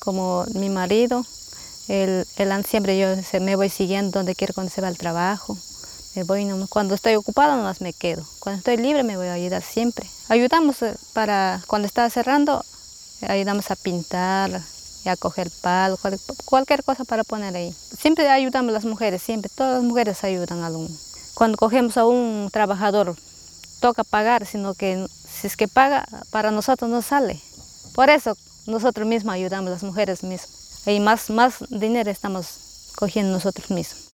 como mi marido, él, él siempre yo me voy siguiendo donde quiero cuando se va al trabajo. Me voy, cuando estoy ocupada nomás me quedo. Cuando estoy libre me voy a ayudar siempre. Ayudamos eh, para, cuando está cerrando, ayudamos a pintar, y a coger palo, cualquier cosa para poner ahí. Siempre ayudamos las mujeres, siempre, todas las mujeres ayudan a un. Cuando cogemos a un trabajador, toca pagar, sino que si es que paga, para nosotros no sale. Por eso nosotros mismos ayudamos las mujeres mismas. Y más, más dinero estamos cogiendo nosotros mismos.